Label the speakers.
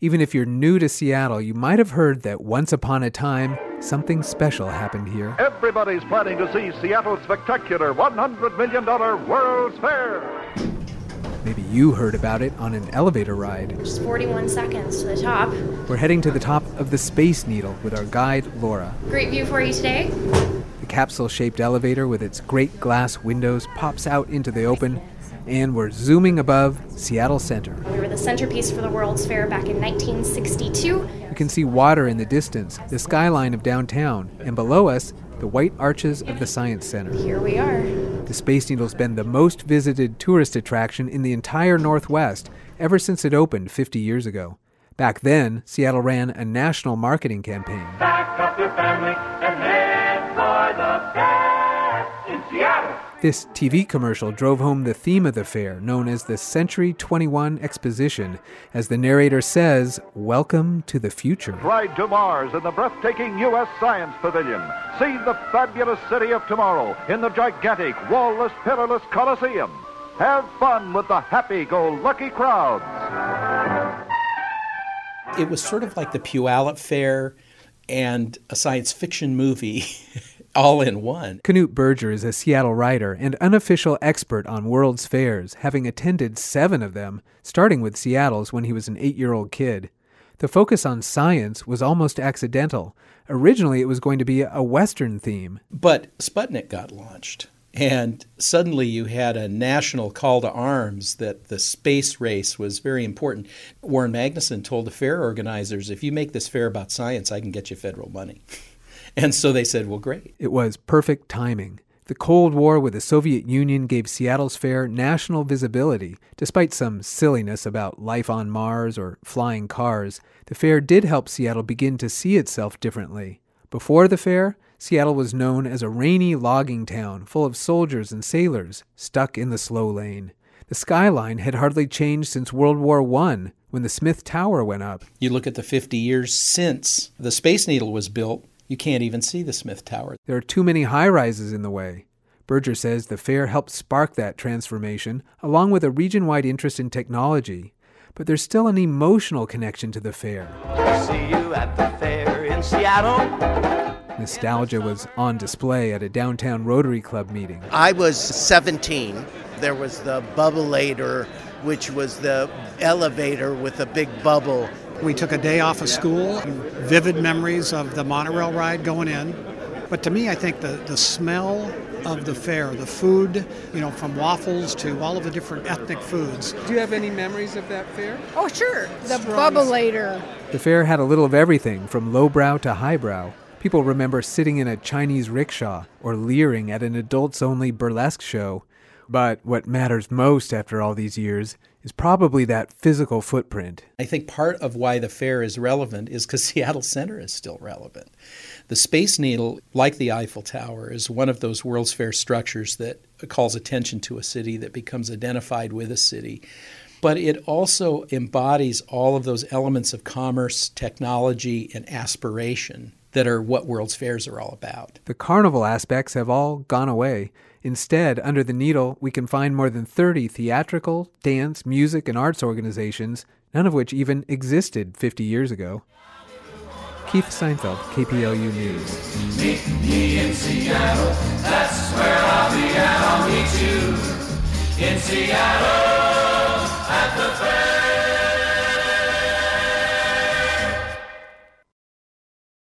Speaker 1: Even if you're new to Seattle, you might have heard that once upon a time, something special happened here.
Speaker 2: Everybody's planning to see Seattle's spectacular $100 million World's Fair.
Speaker 1: Maybe you heard about it on an elevator ride.
Speaker 3: Just 41 seconds to the top.
Speaker 1: We're heading to the top of the Space Needle with our guide, Laura.
Speaker 3: Great view for you today.
Speaker 1: The capsule shaped elevator with its great glass windows pops out into the open, and we're zooming above Seattle Center.
Speaker 3: We were the centerpiece for the World's Fair back in 1962.
Speaker 1: You can see water in the distance, the skyline of downtown, and below us, the white arches of the Science Center.
Speaker 3: Here we are.
Speaker 1: The Space Needle's been the most visited tourist attraction in the entire Northwest ever since it opened 50 years ago. Back then, Seattle ran a national marketing campaign.
Speaker 4: Pack up your family and head for the fair in Seattle.
Speaker 1: This TV commercial drove home the theme of the fair, known as the Century 21 Exposition. As the narrator says, Welcome to the future.
Speaker 2: Ride to Mars in the breathtaking U.S. Science Pavilion. See the fabulous city of tomorrow in the gigantic, wall-less, pillarless Coliseum. Have fun with the happy-go-lucky crowds.
Speaker 5: It was sort of like the Puyallup Fair and a science fiction movie all in one.
Speaker 1: Knute Berger is a Seattle writer and unofficial expert on World's Fairs, having attended seven of them, starting with Seattle's when he was an eight year old kid. The focus on science was almost accidental. Originally, it was going to be a Western theme.
Speaker 5: But Sputnik got launched. And suddenly you had a national call to arms that the space race was very important. Warren Magnuson told the fair organizers if you make this fair about science, I can get you federal money. And so they said, well, great.
Speaker 1: It was perfect timing. The Cold War with the Soviet Union gave Seattle's fair national visibility. Despite some silliness about life on Mars or flying cars, the fair did help Seattle begin to see itself differently. Before the fair, Seattle was known as a rainy logging town full of soldiers and sailors stuck in the slow lane. The skyline had hardly changed since World War I when the Smith Tower went up.
Speaker 5: You look at the 50 years since the Space Needle was built, you can't even see the Smith Tower.
Speaker 1: There are too many high rises in the way. Berger says the fair helped spark that transformation, along with a region wide interest in technology. But there's still an emotional connection to the fair.
Speaker 4: See you at the fair in Seattle.
Speaker 1: Nostalgia was on display at a downtown Rotary Club meeting.
Speaker 6: I was 17. There was the Bubbleator, which was the elevator with a big bubble
Speaker 7: we took a day off of school, vivid memories of the monorail ride going in. But to me, I think the, the smell of the fair, the food, you know, from waffles to all of the different ethnic foods.
Speaker 1: Do you have any memories of that fair?
Speaker 8: Oh, sure. The Bubbleator.
Speaker 1: The fair had a little of everything from lowbrow to highbrow. People remember sitting in a Chinese rickshaw or leering at an adults only burlesque show. But what matters most after all these years is probably that physical footprint.
Speaker 5: I think part of why the fair is relevant is because Seattle Center is still relevant. The Space Needle, like the Eiffel Tower, is one of those World's Fair structures that calls attention to a city, that becomes identified with a city. But it also embodies all of those elements of commerce, technology, and aspiration that are what World's Fairs are all about.
Speaker 1: The carnival aspects have all gone away. Instead, under the needle, we can find more than 30 theatrical, dance, music, and arts organizations, none of which even existed 50 years ago. Keith Seinfeld, KPLU News.
Speaker 4: Meet me in Seattle, that's where I'll be at. I'll meet you in Seattle at the fair.